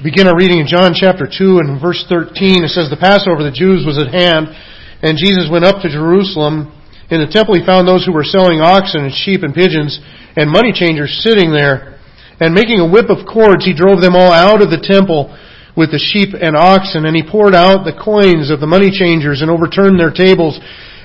So begin our reading in John chapter 2 and verse 13. It says, The Passover of the Jews was at hand, and Jesus went up to Jerusalem. In the temple he found those who were selling oxen and sheep and pigeons, and money changers sitting there. And making a whip of cords, he drove them all out of the temple with the sheep and oxen, and he poured out the coins of the money changers and overturned their tables.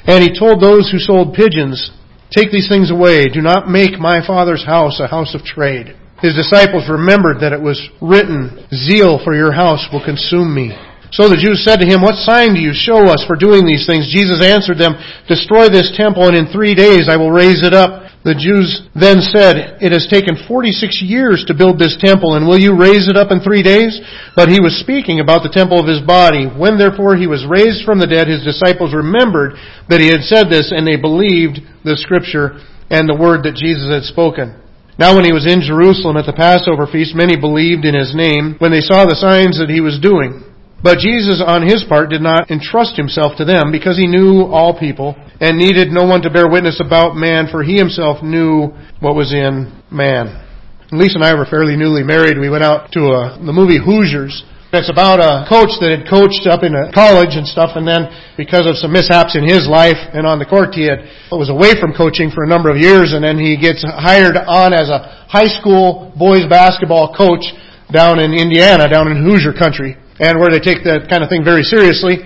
And he told those who sold pigeons, Take these things away. Do not make my father's house a house of trade. His disciples remembered that it was written, Zeal for your house will consume me. So the Jews said to him, What sign do you show us for doing these things? Jesus answered them, Destroy this temple and in three days I will raise it up. The Jews then said, It has taken 46 years to build this temple and will you raise it up in three days? But he was speaking about the temple of his body. When therefore he was raised from the dead, his disciples remembered that he had said this and they believed the scripture and the word that Jesus had spoken. Now when he was in Jerusalem at the Passover feast, many believed in his name when they saw the signs that he was doing. But Jesus on his part did not entrust himself to them because he knew all people and needed no one to bear witness about man for he himself knew what was in man. Lisa and I were fairly newly married. We went out to a, the movie Hoosiers it's about a coach that had coached up in a college and stuff, and then because of some mishaps in his life and on the court, he had was away from coaching for a number of years, and then he gets hired on as a high school boys basketball coach down in Indiana, down in Hoosier country, and where they take that kind of thing very seriously.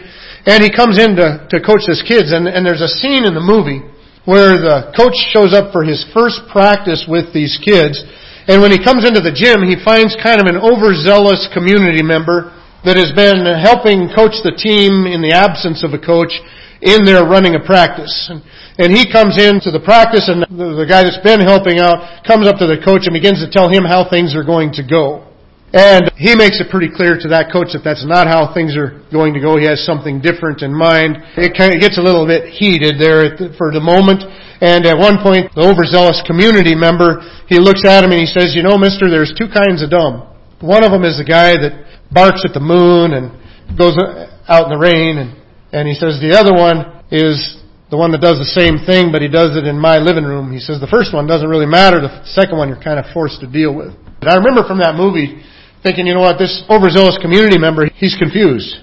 And he comes in to, to coach his kids, and, and there's a scene in the movie where the coach shows up for his first practice with these kids, and when he comes into the gym, he finds kind of an overzealous community member that has been helping coach the team in the absence of a coach in their running a practice. And and he comes into the practice and the, the guy that's been helping out comes up to the coach and begins to tell him how things are going to go. And he makes it pretty clear to that coach that that's not how things are going to go. He has something different in mind. It kind of gets a little bit heated there for the moment. And at one point, the overzealous community member, he looks at him and he says, you know, mister, there's two kinds of dumb. One of them is the guy that barks at the moon and goes uh, out in the rain. And, and he says the other one is the one that does the same thing, but he does it in my living room. He says the first one doesn't really matter. The second one you're kind of forced to deal with. But I remember from that movie thinking, you know what, this overzealous community member, he's confused.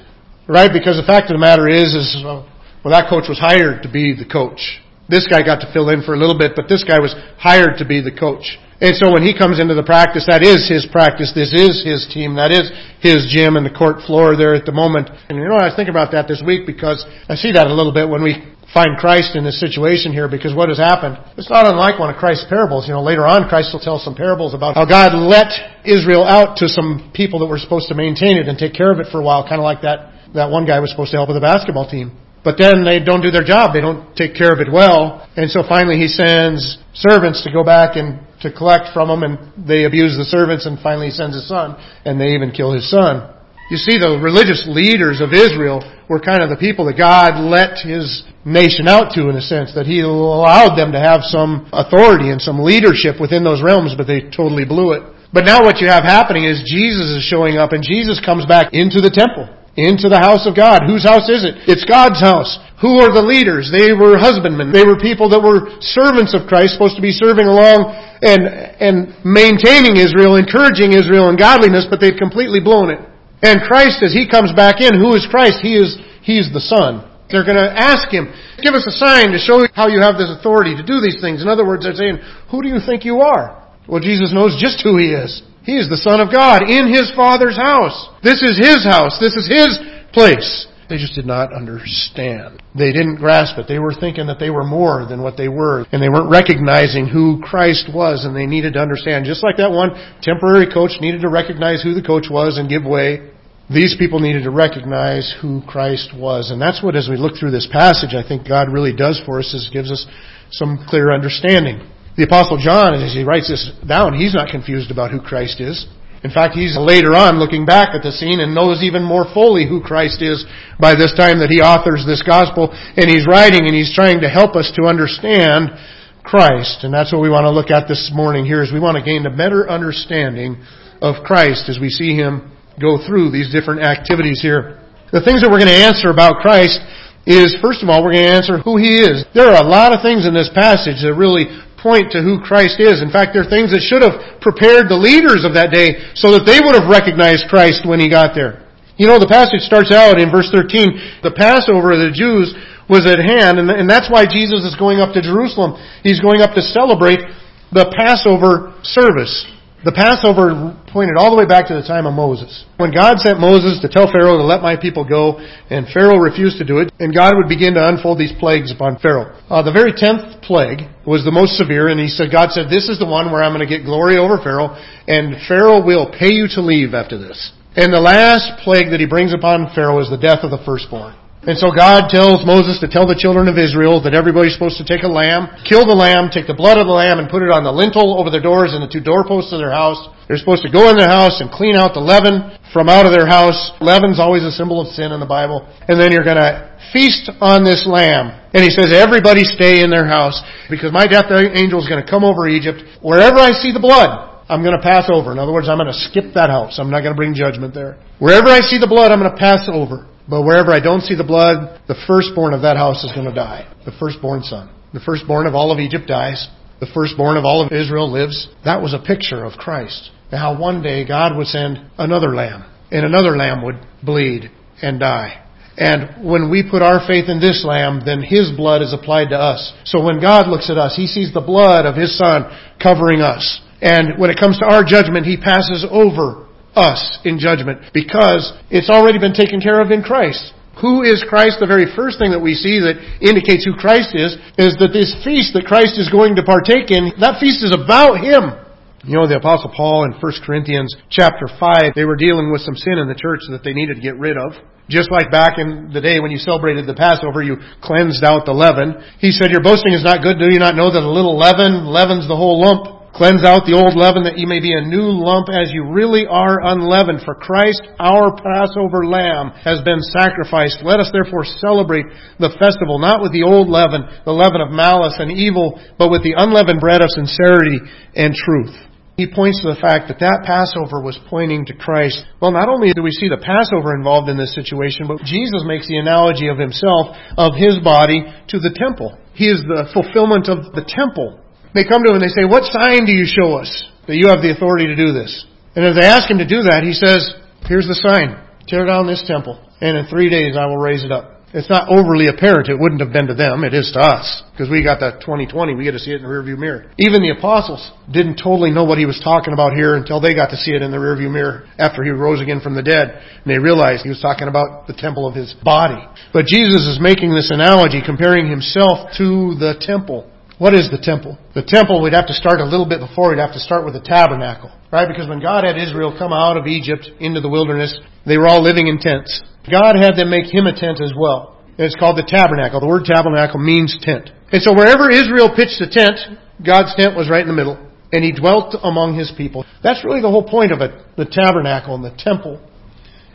Right? Because the fact of the matter is, is, well, that coach was hired to be the coach. This guy got to fill in for a little bit, but this guy was hired to be the coach. And so when he comes into the practice, that is his practice. This is his team. That is his gym and the court floor there at the moment. And you know, I was thinking about that this week because I see that a little bit when we find Christ in this situation here because what has happened, it's not unlike one of Christ's parables. You know, later on Christ will tell some parables about how God let Israel out to some people that were supposed to maintain it and take care of it for a while, kind of like that, that one guy was supposed to help with the basketball team. But then they don't do their job. They don't take care of it well. And so finally he sends servants to go back and to collect from them and they abuse the servants and finally he sends his son and they even kill his son. You see, the religious leaders of Israel were kind of the people that God let His nation out to in a sense, that He allowed them to have some authority and some leadership within those realms, but they totally blew it. But now what you have happening is Jesus is showing up and Jesus comes back into the temple into the house of God. Whose house is it? It's God's house. Who are the leaders? They were husbandmen. They were people that were servants of Christ, supposed to be serving along and, and maintaining Israel, encouraging Israel in godliness, but they've completely blown it. And Christ, as He comes back in, who is Christ? He is, He's the Son. They're going to ask Him, give us a sign to show how you have this authority to do these things. In other words, they're saying, who do you think you are? Well, Jesus knows just who He is. He is the Son of God in His Father's house. This is His house. This is His place. They just did not understand. They didn't grasp it. They were thinking that they were more than what they were. And they weren't recognizing who Christ was and they needed to understand. Just like that one temporary coach needed to recognize who the coach was and give way. These people needed to recognize who Christ was. And that's what, as we look through this passage, I think God really does for us is gives us some clear understanding. The Apostle John, as he writes this down, he's not confused about who Christ is. In fact, he's later on looking back at the scene and knows even more fully who Christ is by this time that he authors this gospel and he's writing and he's trying to help us to understand Christ. And that's what we want to look at this morning here is we want to gain a better understanding of Christ as we see him go through these different activities here. The things that we're going to answer about Christ is, first of all, we're going to answer who He is. There are a lot of things in this passage that really point to who Christ is. In fact, there are things that should have prepared the leaders of that day so that they would have recognized Christ when he got there. You know, the passage starts out in verse 13. The Passover of the Jews was at hand, and, and that's why Jesus is going up to Jerusalem. He's going up to celebrate the Passover service. The Passover pointed all the way back to the time of Moses. When God sent Moses to tell Pharaoh to let my people go, and Pharaoh refused to do it, and God would begin to unfold these plagues upon Pharaoh. Uh, the very tenth plague was the most severe, and he said, God said, this is the one where I'm going to get glory over Pharaoh, and Pharaoh will pay you to leave after this. And the last plague that he brings upon Pharaoh is the death of the firstborn. And so God tells Moses to tell the children of Israel that everybody's supposed to take a lamb, kill the lamb, take the blood of the lamb and put it on the lintel over their doors and the two doorposts of their house. They're supposed to go in their house and clean out the leaven from out of their house. Leaven's always a symbol of sin in the Bible. And then you're gonna feast on this lamb. And he says, everybody stay in their house because my death angel is gonna come over Egypt. Wherever I see the blood, I'm going to pass over. In other words, I'm going to skip that house. I'm not going to bring judgment there. Wherever I see the blood, I'm going to pass over. But wherever I don't see the blood, the firstborn of that house is going to die. The firstborn son. The firstborn of all of Egypt dies. The firstborn of all of Israel lives. That was a picture of Christ. And how one day God would send another lamb. And another lamb would bleed and die. And when we put our faith in this lamb, then his blood is applied to us. So when God looks at us, he sees the blood of his son covering us. And when it comes to our judgment, he passes over us in judgment because it's already been taken care of in Christ. Who is Christ? The very first thing that we see that indicates who Christ is, is that this feast that Christ is going to partake in, that feast is about Him. You know, the apostle Paul in 1 Corinthians chapter 5, they were dealing with some sin in the church that they needed to get rid of. Just like back in the day when you celebrated the Passover, you cleansed out the leaven. He said, your boasting is not good. Do you not know that a little leaven leavens the whole lump? Cleanse out the old leaven that you may be a new lump as you really are unleavened. For Christ, our Passover lamb, has been sacrificed. Let us therefore celebrate the festival, not with the old leaven, the leaven of malice and evil, but with the unleavened bread of sincerity and truth. He points to the fact that that Passover was pointing to Christ. Well, not only do we see the Passover involved in this situation, but Jesus makes the analogy of himself, of his body, to the temple. He is the fulfillment of the temple. They come to him and they say, what sign do you show us that you have the authority to do this? And as they ask him to do that, he says, here's the sign. Tear down this temple, and in three days I will raise it up. It's not overly apparent. It wouldn't have been to them. It is to us. Because we got that 2020. We get to see it in the rearview mirror. Even the apostles didn't totally know what he was talking about here until they got to see it in the rearview mirror after he rose again from the dead. And they realized he was talking about the temple of his body. But Jesus is making this analogy comparing himself to the temple. What is the temple? The temple, we'd have to start a little bit before. We'd have to start with the tabernacle, right? Because when God had Israel come out of Egypt into the wilderness, they were all living in tents. God had them make him a tent as well. it's called the tabernacle. The word tabernacle means tent. And so wherever Israel pitched a tent, God's tent was right in the middle. And he dwelt among his people. That's really the whole point of it. The tabernacle and the temple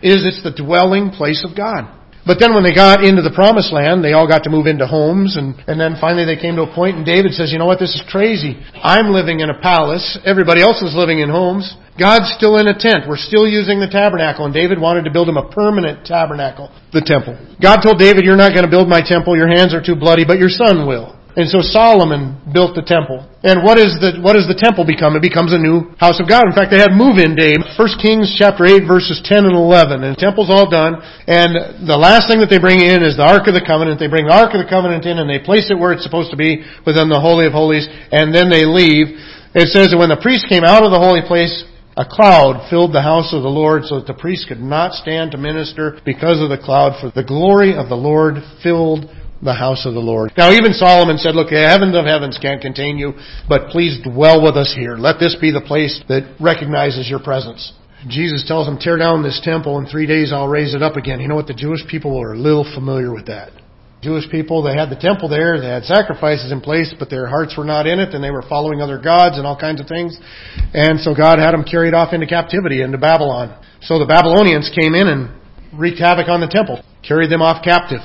is it's the dwelling place of God. But then when they got into the promised land, they all got to move into homes and, and then finally they came to a point and David says, you know what, this is crazy. I'm living in a palace. Everybody else is living in homes. God's still in a tent. We're still using the tabernacle and David wanted to build him a permanent tabernacle, the temple. God told David, you're not going to build my temple. Your hands are too bloody, but your son will. And so Solomon built the temple. And what is the, what does the temple become? It becomes a new house of God. In fact, they had move-in day. 1 Kings chapter 8 verses 10 and 11. And the temple's all done. And the last thing that they bring in is the Ark of the Covenant. They bring the Ark of the Covenant in and they place it where it's supposed to be within the Holy of Holies. And then they leave. It says that when the priest came out of the holy place, a cloud filled the house of the Lord so that the priest could not stand to minister because of the cloud, for the glory of the Lord filled the house of the Lord. Now even Solomon said, look, the heavens of heavens can't contain you, but please dwell with us here. Let this be the place that recognizes your presence. Jesus tells them, tear down this temple in three days I'll raise it up again. You know what? The Jewish people were a little familiar with that. Jewish people, they had the temple there, they had sacrifices in place, but their hearts were not in it, and they were following other gods and all kinds of things. And so God had them carried off into captivity, into Babylon. So the Babylonians came in and wreaked havoc on the temple, carried them off captive.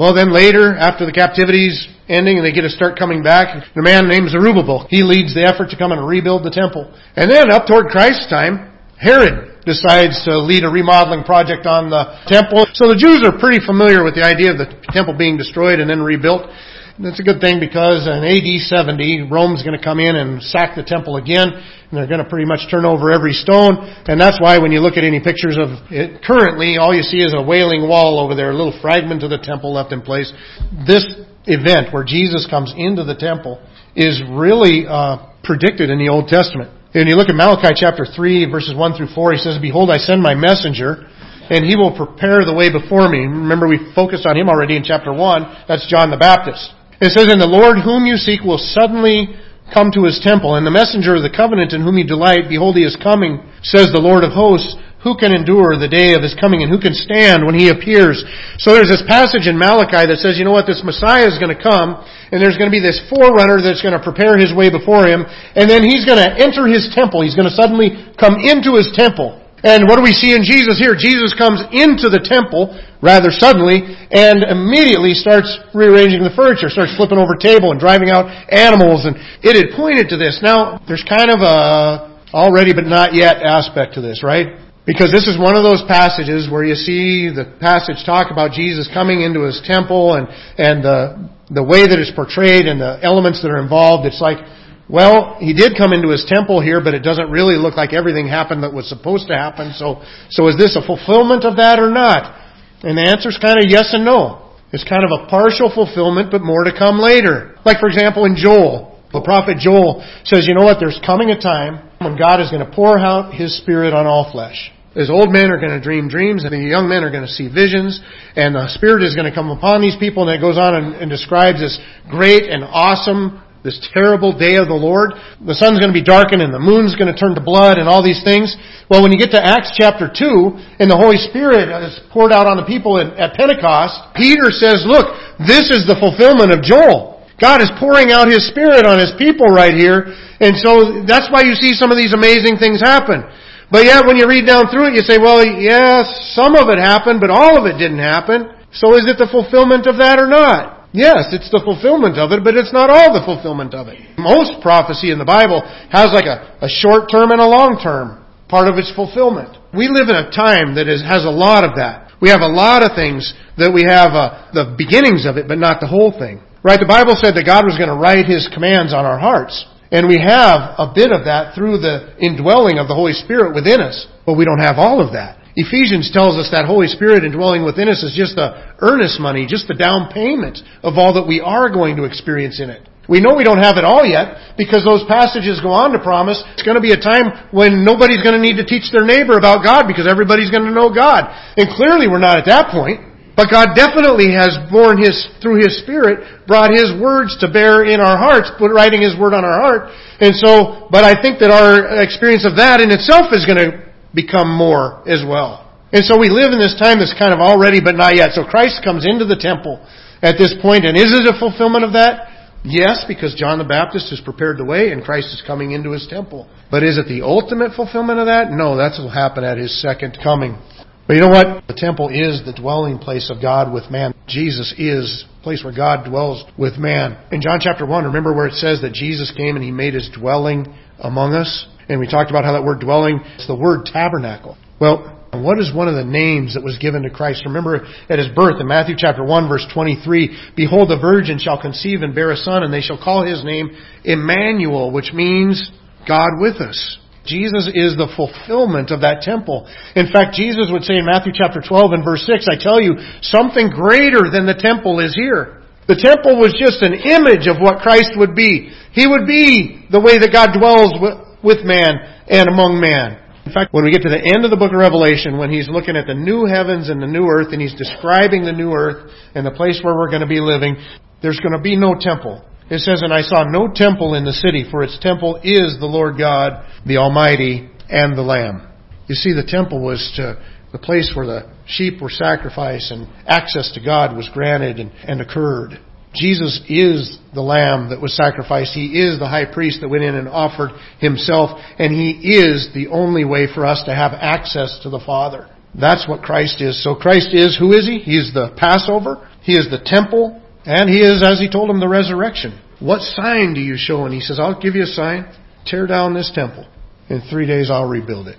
Well, then later, after the captivity's ending and they get to start coming back, the man named Zerubbabel, he leads the effort to come and rebuild the temple. And then up toward Christ's time, Herod decides to lead a remodeling project on the temple. So the Jews are pretty familiar with the idea of the temple being destroyed and then rebuilt. That's a good thing because in AD 70, Rome's going to come in and sack the temple again, and they're going to pretty much turn over every stone. And that's why when you look at any pictures of it currently, all you see is a wailing wall over there, a little fragment of the temple left in place. This event where Jesus comes into the temple is really uh, predicted in the Old Testament. And you look at Malachi chapter 3 verses 1 through 4, he says, Behold, I send my messenger, and he will prepare the way before me. Remember, we focused on him already in chapter 1. That's John the Baptist. It says, And the Lord whom you seek will suddenly come to his temple, and the messenger of the covenant in whom you delight, behold, he is coming, says the Lord of hosts. Who can endure the day of his coming and who can stand when he appears? So there's this passage in Malachi that says, you know what, this Messiah is going to come and there's going to be this forerunner that's going to prepare his way before him and then he's going to enter his temple. He's going to suddenly come into his temple. And what do we see in Jesus here? Jesus comes into the temple rather suddenly and immediately starts rearranging the furniture, starts flipping over table and driving out animals and it had pointed to this. Now, there's kind of a already but not yet aspect to this, right? Because this is one of those passages where you see the passage talk about Jesus coming into his temple and, and the, the way that it's portrayed and the elements that are involved. It's like, well, he did come into his temple here, but it doesn't really look like everything happened that was supposed to happen. So, so is this a fulfillment of that or not? And the answer is kind of yes and no. It's kind of a partial fulfillment, but more to come later. Like for example in Joel. The prophet Joel says, you know what, there's coming a time when God is going to pour out His Spirit on all flesh. As old men are going to dream dreams, and the young men are going to see visions, and the Spirit is going to come upon these people, and it goes on and, and describes this great and awesome, this terrible day of the Lord. The sun's going to be darkened, and the moon's going to turn to blood, and all these things. Well, when you get to Acts chapter 2, and the Holy Spirit is poured out on the people at Pentecost, Peter says, look, this is the fulfillment of Joel. God is pouring out His Spirit on His people right here. And so that's why you see some of these amazing things happen. But yet when you read down through it, you say, well, yes, some of it happened, but all of it didn't happen. So is it the fulfillment of that or not? Yes, it's the fulfillment of it, but it's not all the fulfillment of it. Most prophecy in the Bible has like a, a short term and a long term part of its fulfillment. We live in a time that is, has a lot of that. We have a lot of things that we have uh, the beginnings of it, but not the whole thing. Right? The Bible said that God was going to write His commands on our hearts. And we have a bit of that through the indwelling of the Holy Spirit within us. But we don't have all of that. Ephesians tells us that Holy Spirit indwelling within us is just the earnest money, just the down payment of all that we are going to experience in it. We know we don't have it all yet because those passages go on to promise it's going to be a time when nobody's going to need to teach their neighbor about God because everybody's going to know God. And clearly we're not at that point. But God definitely has borne His, through His Spirit, brought His words to bear in our hearts, put writing His word on our heart. And so, but I think that our experience of that in itself is going to become more as well. And so we live in this time that's kind of already but not yet. So Christ comes into the temple at this point, and is it a fulfillment of that? Yes, because John the Baptist has prepared the way and Christ is coming into his temple. But is it the ultimate fulfillment of that? No, that will happen at his second coming. But you know what? The temple is the dwelling place of God with man. Jesus is the place where God dwells with man. In John chapter 1, remember where it says that Jesus came and he made his dwelling among us? And we talked about how that word dwelling, is the word tabernacle. Well, what is one of the names that was given to Christ? Remember at his birth in Matthew chapter 1 verse 23, Behold the virgin shall conceive and bear a son and they shall call his name Emmanuel, which means God with us. Jesus is the fulfillment of that temple. In fact, Jesus would say in Matthew chapter 12 and verse 6, I tell you, something greater than the temple is here. The temple was just an image of what Christ would be. He would be the way that God dwells with man and among man. In fact, when we get to the end of the book of Revelation, when he's looking at the new heavens and the new earth, and he's describing the new earth and the place where we're going to be living, there's going to be no temple. It says, And I saw no temple in the city, for its temple is the Lord God, the Almighty, and the Lamb. You see, the temple was to, the place where the sheep were sacrificed and access to God was granted and, and occurred. Jesus is the lamb that was sacrificed. He is the high priest that went in and offered himself, and he is the only way for us to have access to the Father. That's what Christ is. So Christ is, who is he? He is the Passover. He is the temple. And he is, as he told him, the resurrection. What sign do you show? And he says, I'll give you a sign. Tear down this temple. In three days I'll rebuild it.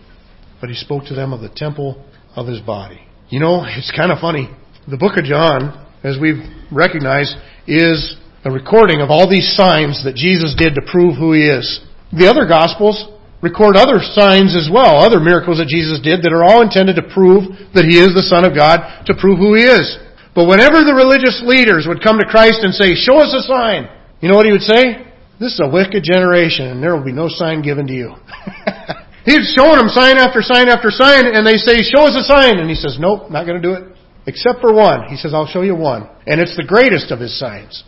But he spoke to them of the temple of his body. You know, it's kind of funny. The book of John, as we've recognized, is a recording of all these signs that Jesus did to prove who he is. The other Gospels record other signs as well, other miracles that Jesus did that are all intended to prove that he is the Son of God, to prove who he is. But whenever the religious leaders would come to Christ and say, show us a sign, you know what he would say? This is a wicked generation and there will be no sign given to you. He's showing them sign after sign after sign and they say, show us a sign. And he says, nope, not going to do it. Except for one. He says, I'll show you one. And it's the greatest of his signs.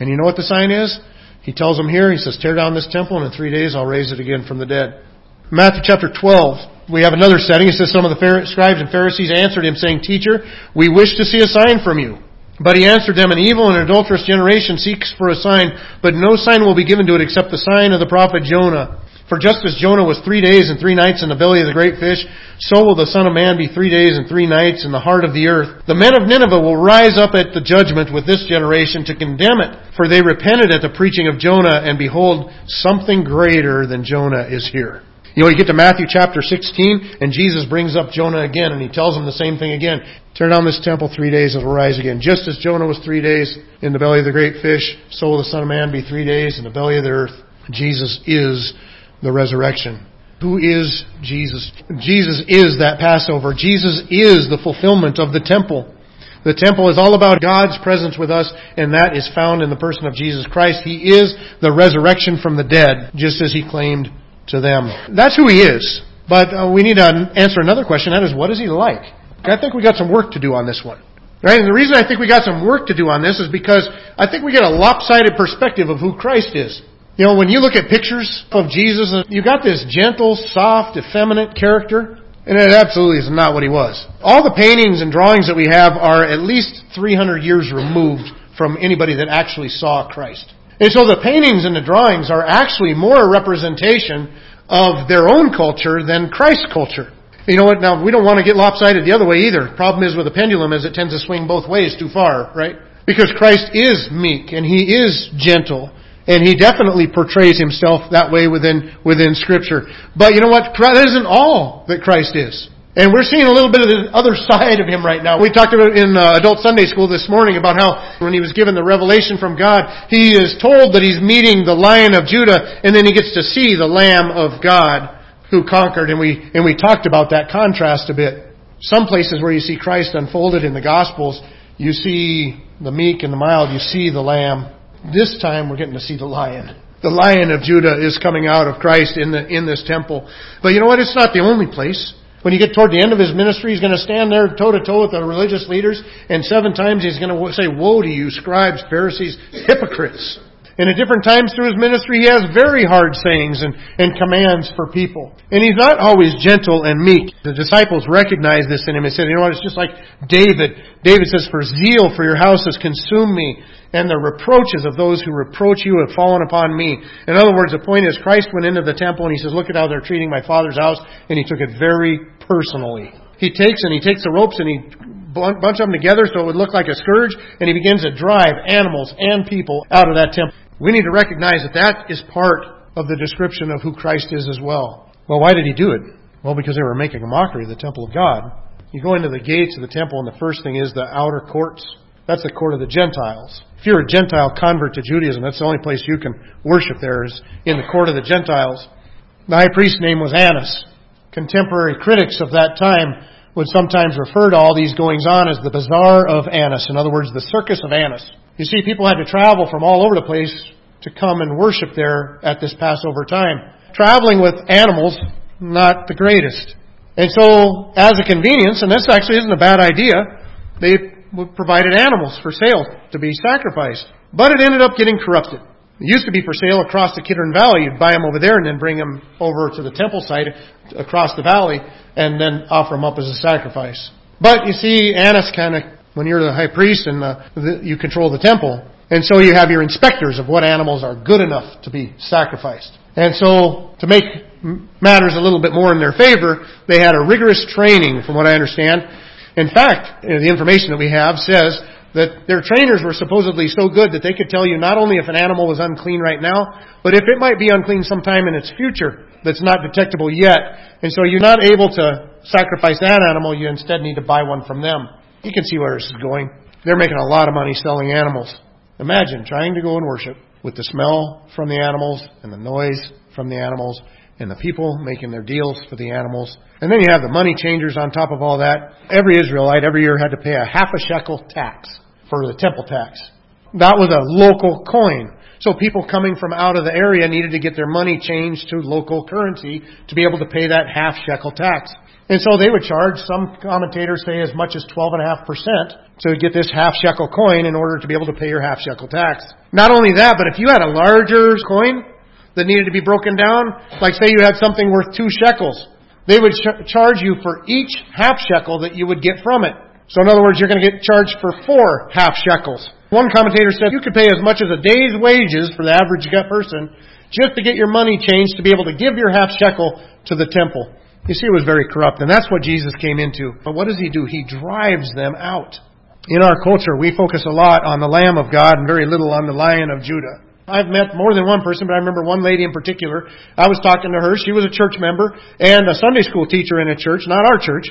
And you know what the sign is? He tells them here, he says, tear down this temple and in three days I'll raise it again from the dead. Matthew chapter 12, we have another setting. It says some of the scribes and Pharisees answered him saying, Teacher, we wish to see a sign from you. But he answered them, An evil and adulterous generation seeks for a sign, but no sign will be given to it except the sign of the prophet Jonah. For just as Jonah was three days and three nights in the belly of the great fish, so will the Son of Man be three days and three nights in the heart of the earth. The men of Nineveh will rise up at the judgment with this generation to condemn it, for they repented at the preaching of Jonah, and behold, something greater than Jonah is here. You know, you get to Matthew chapter 16, and Jesus brings up Jonah again, and he tells him the same thing again. Turn down this temple three days, it will rise again. Just as Jonah was three days in the belly of the great fish, so will the Son of Man be three days in the belly of the earth. Jesus is the resurrection. Who is Jesus? Jesus is that Passover. Jesus is the fulfillment of the temple. The temple is all about God's presence with us, and that is found in the person of Jesus Christ. He is the resurrection from the dead, just as he claimed to them. That's who he is. But uh, we need to answer another question. That is, what is he like? I think we got some work to do on this one. Right? And the reason I think we got some work to do on this is because I think we get a lopsided perspective of who Christ is. You know, when you look at pictures of Jesus, you got this gentle, soft, effeminate character, and it absolutely is not what he was. All the paintings and drawings that we have are at least 300 years removed from anybody that actually saw Christ. And so the paintings and the drawings are actually more a representation of their own culture than Christ's culture. You know what? Now, we don't want to get lopsided the other way either. Problem is with a pendulum is it tends to swing both ways too far, right? Because Christ is meek and He is gentle and he definitely portrays himself that way within, within scripture. But you know what? That isn't all that Christ is. And we're seeing a little bit of the other side of him right now. We talked about in uh, adult Sunday school this morning about how when he was given the revelation from God, he is told that he's meeting the lion of Judah and then he gets to see the lamb of God who conquered and we, and we talked about that contrast a bit. Some places where you see Christ unfolded in the Gospels, you see the meek and the mild, you see the lamb this time we're getting to see the lion. The lion of Judah is coming out of Christ in the, in this temple. But you know what? It's not the only place. When you get toward the end of his ministry, he's going to stand there toe to toe with the religious leaders, and seven times he's going to say, Woe to you, scribes, Pharisees, hypocrites. And at different times through his ministry, he has very hard sayings and, and commands for people. And he's not always gentle and meek. The disciples recognize this in him and said, you know what, it's just like David. David says, for zeal for your house has consumed me, and the reproaches of those who reproach you have fallen upon me. In other words, the point is Christ went into the temple and he says, look at how they're treating my father's house, and he took it very personally. He takes and he takes the ropes and he bunch them together so it would look like a scourge, and he begins to drive animals and people out of that temple. We need to recognize that that is part of the description of who Christ is as well. Well, why did he do it? Well, because they were making a mockery of the temple of God. You go into the gates of the temple, and the first thing is the outer courts. That's the court of the Gentiles. If you're a Gentile convert to Judaism, that's the only place you can worship there is in the court of the Gentiles. The high priest's name was Annas. Contemporary critics of that time would sometimes refer to all these goings on as the bazaar of Annas. In other words, the circus of Annas. You see, people had to travel from all over the place to come and worship there at this Passover time. Traveling with animals, not the greatest. And so, as a convenience, and this actually isn't a bad idea, they provided animals for sale to be sacrificed. But it ended up getting corrupted. It used to be for sale across the Kidron Valley. You'd buy them over there and then bring them over to the temple site across the valley and then offer them up as a sacrifice. But you see, Annas kind of when you're the high priest and the, the, you control the temple. And so you have your inspectors of what animals are good enough to be sacrificed. And so to make matters a little bit more in their favor, they had a rigorous training from what I understand. In fact, the information that we have says that their trainers were supposedly so good that they could tell you not only if an animal was unclean right now, but if it might be unclean sometime in its future that's not detectable yet. And so you're not able to sacrifice that animal, you instead need to buy one from them. You can see where this is going. They're making a lot of money selling animals. Imagine trying to go and worship with the smell from the animals and the noise from the animals and the people making their deals for the animals. And then you have the money changers on top of all that. Every Israelite every year had to pay a half a shekel tax for the temple tax. That was a local coin. So people coming from out of the area needed to get their money changed to local currency to be able to pay that half shekel tax. And so they would charge, some commentators say as much as 12.5% to get this half shekel coin in order to be able to pay your half shekel tax. Not only that, but if you had a larger coin that needed to be broken down, like say you had something worth two shekels, they would ch- charge you for each half shekel that you would get from it. So in other words, you're going to get charged for four half shekels. One commentator said you could pay as much as a day's wages for the average gut person just to get your money changed to be able to give your half shekel to the temple. You see, it was very corrupt, and that's what Jesus came into. But what does he do? He drives them out. In our culture, we focus a lot on the Lamb of God and very little on the Lion of Judah. I've met more than one person, but I remember one lady in particular. I was talking to her. She was a church member and a Sunday school teacher in a church, not our church.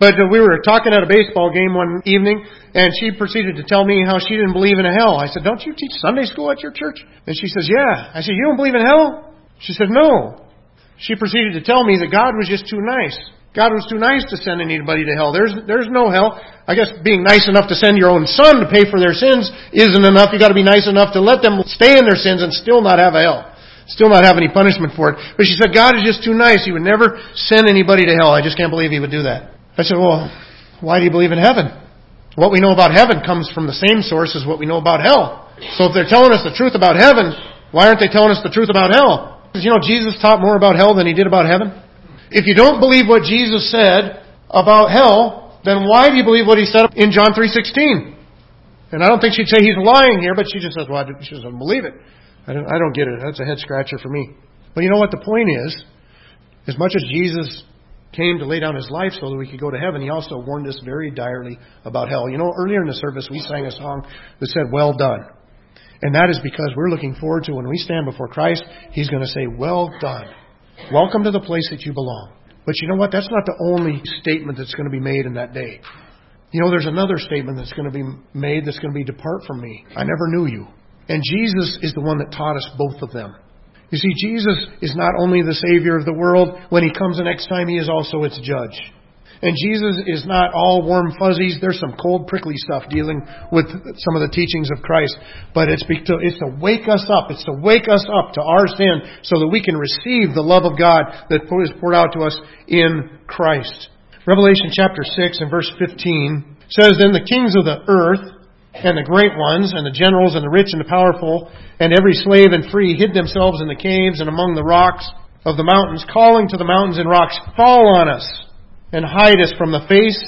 But we were talking at a baseball game one evening, and she proceeded to tell me how she didn't believe in a hell. I said, Don't you teach Sunday school at your church? And she says, Yeah. I said, You don't believe in hell? She said, No. She proceeded to tell me that God was just too nice. God was too nice to send anybody to hell. There's, there's no hell. I guess being nice enough to send your own son to pay for their sins isn't enough. You gotta be nice enough to let them stay in their sins and still not have a hell. Still not have any punishment for it. But she said, God is just too nice. He would never send anybody to hell. I just can't believe He would do that. I said, well, why do you believe in heaven? What we know about heaven comes from the same source as what we know about hell. So if they're telling us the truth about heaven, why aren't they telling us the truth about hell? Because you know, Jesus taught more about hell than he did about heaven. If you don't believe what Jesus said about hell, then why do you believe what he said in John 3.16? And I don't think she'd say he's lying here, but she just says, well, she doesn't believe it. I don't, I don't get it. That's a head scratcher for me. But you know what the point is? As much as Jesus came to lay down his life so that we could go to heaven, he also warned us very direly about hell. You know, earlier in the service, we sang a song that said, Well done. And that is because we're looking forward to when we stand before Christ, he's going to say, Well done. Welcome to the place that you belong. But you know what? That's not the only statement that's going to be made in that day. You know, there's another statement that's going to be made that's going to be, Depart from me. I never knew you. And Jesus is the one that taught us both of them. You see, Jesus is not only the Savior of the world, when He comes the next time, He is also its judge. And Jesus is not all warm fuzzies. There's some cold, prickly stuff dealing with some of the teachings of Christ. But it's, to, it's to wake us up. It's to wake us up to our sin so that we can receive the love of God that is poured out to us in Christ. Revelation chapter 6 and verse 15 says, Then the kings of the earth and the great ones, and the generals, and the rich, and the powerful, and every slave and free hid themselves in the caves and among the rocks of the mountains, calling to the mountains and rocks, Fall on us, and hide us from the face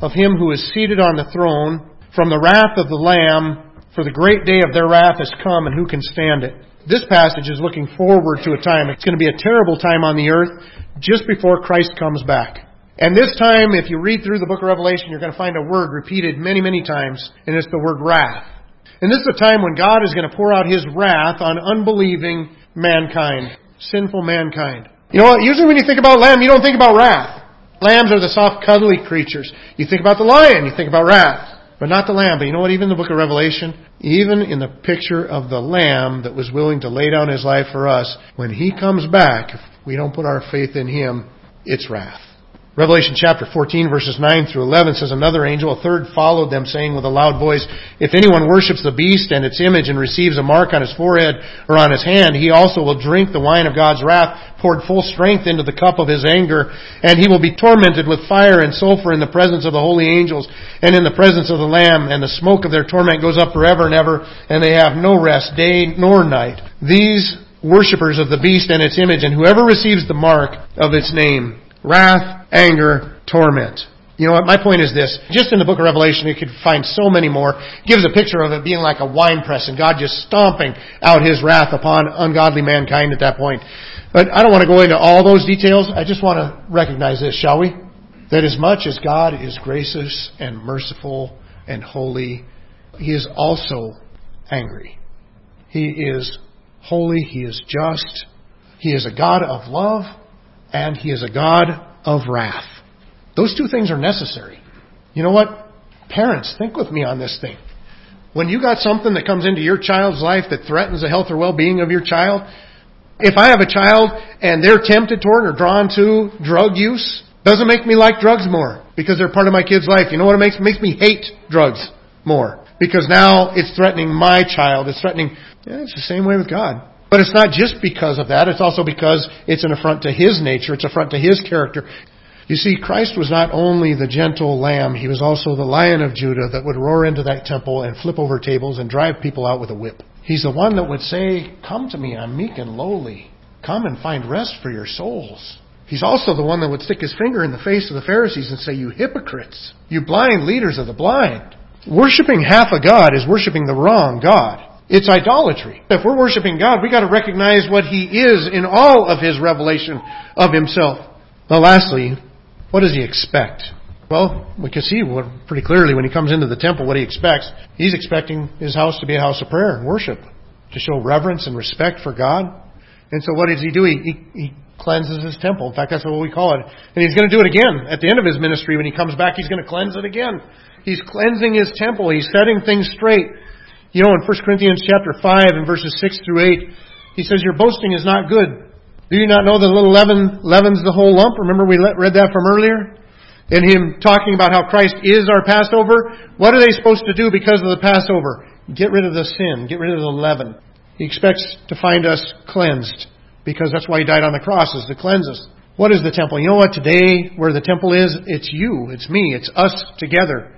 of him who is seated on the throne, from the wrath of the Lamb, for the great day of their wrath has come, and who can stand it? This passage is looking forward to a time. It's going to be a terrible time on the earth just before Christ comes back. And this time, if you read through the book of Revelation, you're going to find a word repeated many, many times, and it's the word wrath. And this is a time when God is going to pour out His wrath on unbelieving mankind, sinful mankind. You know what? Usually when you think about lamb, you don't think about wrath. Lambs are the soft, cuddly creatures. You think about the lion, you think about wrath. But not the lamb. But you know what? Even in the book of Revelation, even in the picture of the lamb that was willing to lay down his life for us, when he comes back, if we don't put our faith in him, it's wrath. Revelation chapter 14 verses 9 through 11 says, Another angel, a third, followed them, saying with a loud voice, If anyone worships the beast and its image and receives a mark on his forehead or on his hand, he also will drink the wine of God's wrath, poured full strength into the cup of his anger, and he will be tormented with fire and sulfur in the presence of the holy angels and in the presence of the Lamb, and the smoke of their torment goes up forever and ever, and they have no rest, day nor night. These worshippers of the beast and its image, and whoever receives the mark of its name, wrath, anger, torment. You know what? My point is this. Just in the book of Revelation, you could find so many more. It gives a picture of it being like a wine press and God just stomping out His wrath upon ungodly mankind at that point. But I don't want to go into all those details. I just want to recognize this, shall we? That as much as God is gracious and merciful and holy, He is also angry. He is holy. He is just. He is a God of love and He is a God of wrath. Those two things are necessary. You know what? Parents, think with me on this thing. When you got something that comes into your child's life that threatens the health or well-being of your child, if I have a child and they're tempted toward or drawn to drug use, doesn't make me like drugs more because they're part of my kid's life. You know what it makes? It makes me hate drugs more because now it's threatening my child. It's threatening, yeah, it's the same way with God. But it's not just because of that. It's also because it's an affront to His nature. It's an affront to His character. You see, Christ was not only the gentle lamb, He was also the lion of Judah that would roar into that temple and flip over tables and drive people out with a whip. He's the one that would say, Come to me, I'm meek and lowly. Come and find rest for your souls. He's also the one that would stick his finger in the face of the Pharisees and say, You hypocrites, you blind leaders of the blind. Worshipping half a God is worshipping the wrong God. It's idolatry. If we're worshiping God, we gotta recognize what He is in all of His revelation of Himself. Now lastly, what does He expect? Well, we can see pretty clearly when He comes into the temple what He expects. He's expecting His house to be a house of prayer and worship, to show reverence and respect for God. And so what does He do? He, he, he cleanses His temple. In fact, that's what we call it. And He's going to do it again. At the end of His ministry, when He comes back, He's going to cleanse it again. He's cleansing His temple. He's setting things straight. You know, in 1 Corinthians chapter 5 and verses 6 through 8, he says, Your boasting is not good. Do you not know that little leaven leavens the whole lump? Remember we read that from earlier? In him talking about how Christ is our Passover. What are they supposed to do because of the Passover? Get rid of the sin. Get rid of the leaven. He expects to find us cleansed because that's why he died on the cross is to cleanse us. What is the temple? You know what? Today, where the temple is, it's you, it's me, it's us together.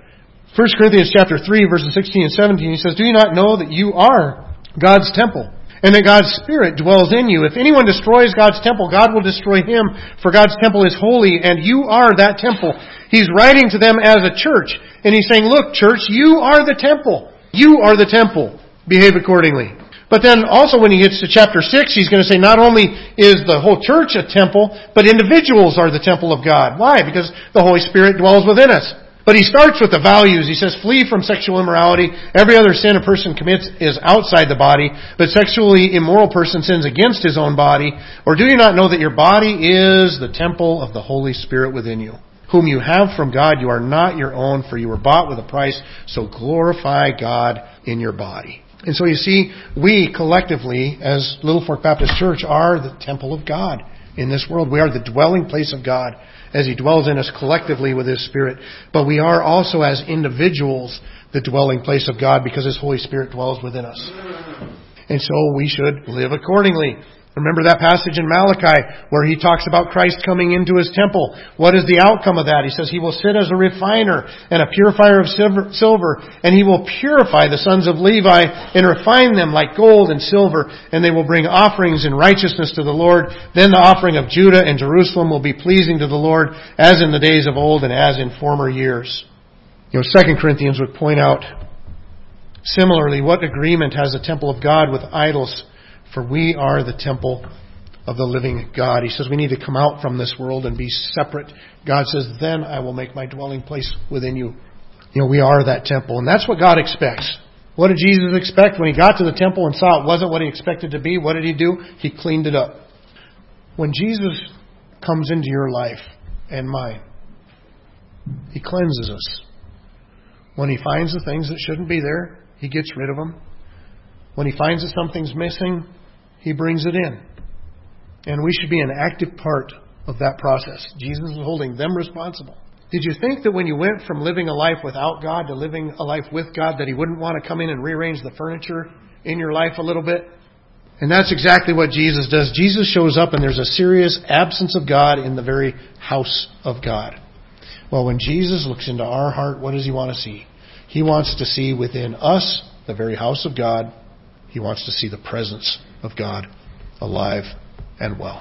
1 Corinthians chapter 3 verses 16 and 17, he says, Do you not know that you are God's temple? And that God's Spirit dwells in you. If anyone destroys God's temple, God will destroy him, for God's temple is holy, and you are that temple. He's writing to them as a church, and he's saying, Look, church, you are the temple. You are the temple. Behave accordingly. But then also when he gets to chapter 6, he's going to say not only is the whole church a temple, but individuals are the temple of God. Why? Because the Holy Spirit dwells within us. But he starts with the values. He says, flee from sexual immorality. Every other sin a person commits is outside the body, but sexually immoral person sins against his own body. Or do you not know that your body is the temple of the Holy Spirit within you? Whom you have from God, you are not your own, for you were bought with a price, so glorify God in your body. And so you see, we collectively, as Littlefork Baptist Church, are the temple of God in this world. We are the dwelling place of God as He dwells in us collectively with His Spirit. But we are also as individuals the dwelling place of God because His Holy Spirit dwells within us. And so we should live accordingly. Remember that passage in Malachi where he talks about Christ coming into his temple. What is the outcome of that? He says he will sit as a refiner and a purifier of silver, and he will purify the sons of Levi and refine them like gold and silver, and they will bring offerings in righteousness to the Lord. Then the offering of Judah and Jerusalem will be pleasing to the Lord as in the days of old and as in former years. You know, 2 Corinthians would point out similarly what agreement has the temple of God with idols for we are the temple of the living God. He says we need to come out from this world and be separate. God says, then I will make my dwelling place within you. You know, we are that temple. And that's what God expects. What did Jesus expect when he got to the temple and saw it wasn't what he expected to be? What did he do? He cleaned it up. When Jesus comes into your life and mine, he cleanses us. When he finds the things that shouldn't be there, he gets rid of them. When he finds that something's missing, he brings it in. And we should be an active part of that process. Jesus is holding them responsible. Did you think that when you went from living a life without God to living a life with God, that He wouldn't want to come in and rearrange the furniture in your life a little bit? And that's exactly what Jesus does. Jesus shows up and there's a serious absence of God in the very house of God. Well, when Jesus looks into our heart, what does He want to see? He wants to see within us, the very house of God, He wants to see the presence of God alive and well.